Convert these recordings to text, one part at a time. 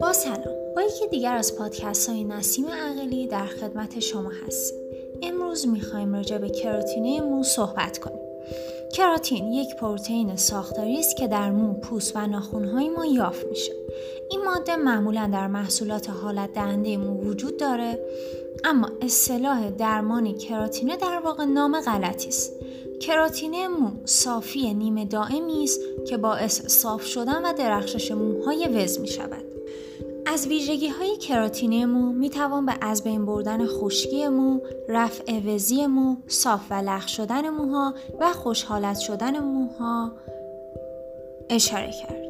با سلام با یکی دیگر از پادکست های نسیم عقلی در خدمت شما هستیم امروز می‌خوایم راجع به کراتینه مو صحبت کنیم کراتین یک پروتئین ساختاری است که در مو، پوست و ناخونهای ما یافت میشه. این ماده معمولا در محصولات حالت دهنده مو وجود داره اما اصطلاح درمان کراتینه در واقع نام غلطی است. کراتینه مو صافی نیمه دائمی است که باعث صاف شدن و درخشش موهای وز می شود. از ویژگی های کراتینه مو می توان به از بین بردن خشکی مو، رفع وزی مو، صاف و لخ شدن موها و خوشحالت شدن موها اشاره کرد.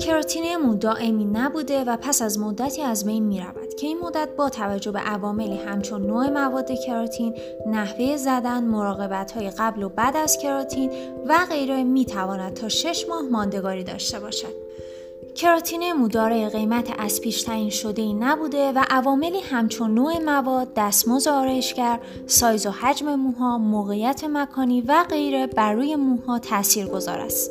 کراتینه مو دائمی نبوده و پس از مدتی از بین می رود که این مدت با توجه به عواملی همچون نوع مواد کراتین، نحوه زدن، مراقبت های قبل و بعد از کراتین و غیره می تواند تا 6 ماه ماندگاری داشته باشد. کراتین مو دارای قیمت از پیش تعیین شده ای نبوده و عواملی همچون نوع مواد، دستمزد آرایشگر، سایز و حجم موها، موقعیت مکانی و غیره بر روی موها تاثیر گذار است.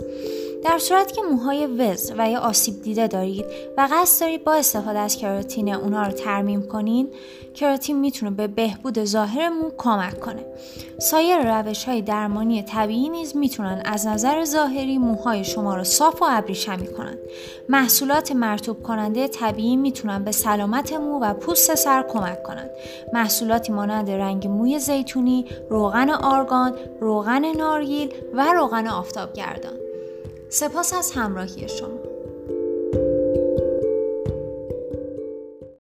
در صورت که موهای وز و یا آسیب دیده دارید و قصد دارید با استفاده از کراتین اونا رو ترمیم کنین کراتین می‌تونه به بهبود ظاهر مو کمک کنه. سایر روش های درمانی طبیعی نیز می‌تونن از نظر ظاهری موهای شما رو صاف و ابریشمی کنند محصولات مرتوب کننده طبیعی می‌تونن به سلامت مو و پوست سر کمک کنند محصولاتی مانند رنگ موی زیتونی روغن آرگان روغن نارگیل و روغن آفتابگردان. سپاس از همراهی شما.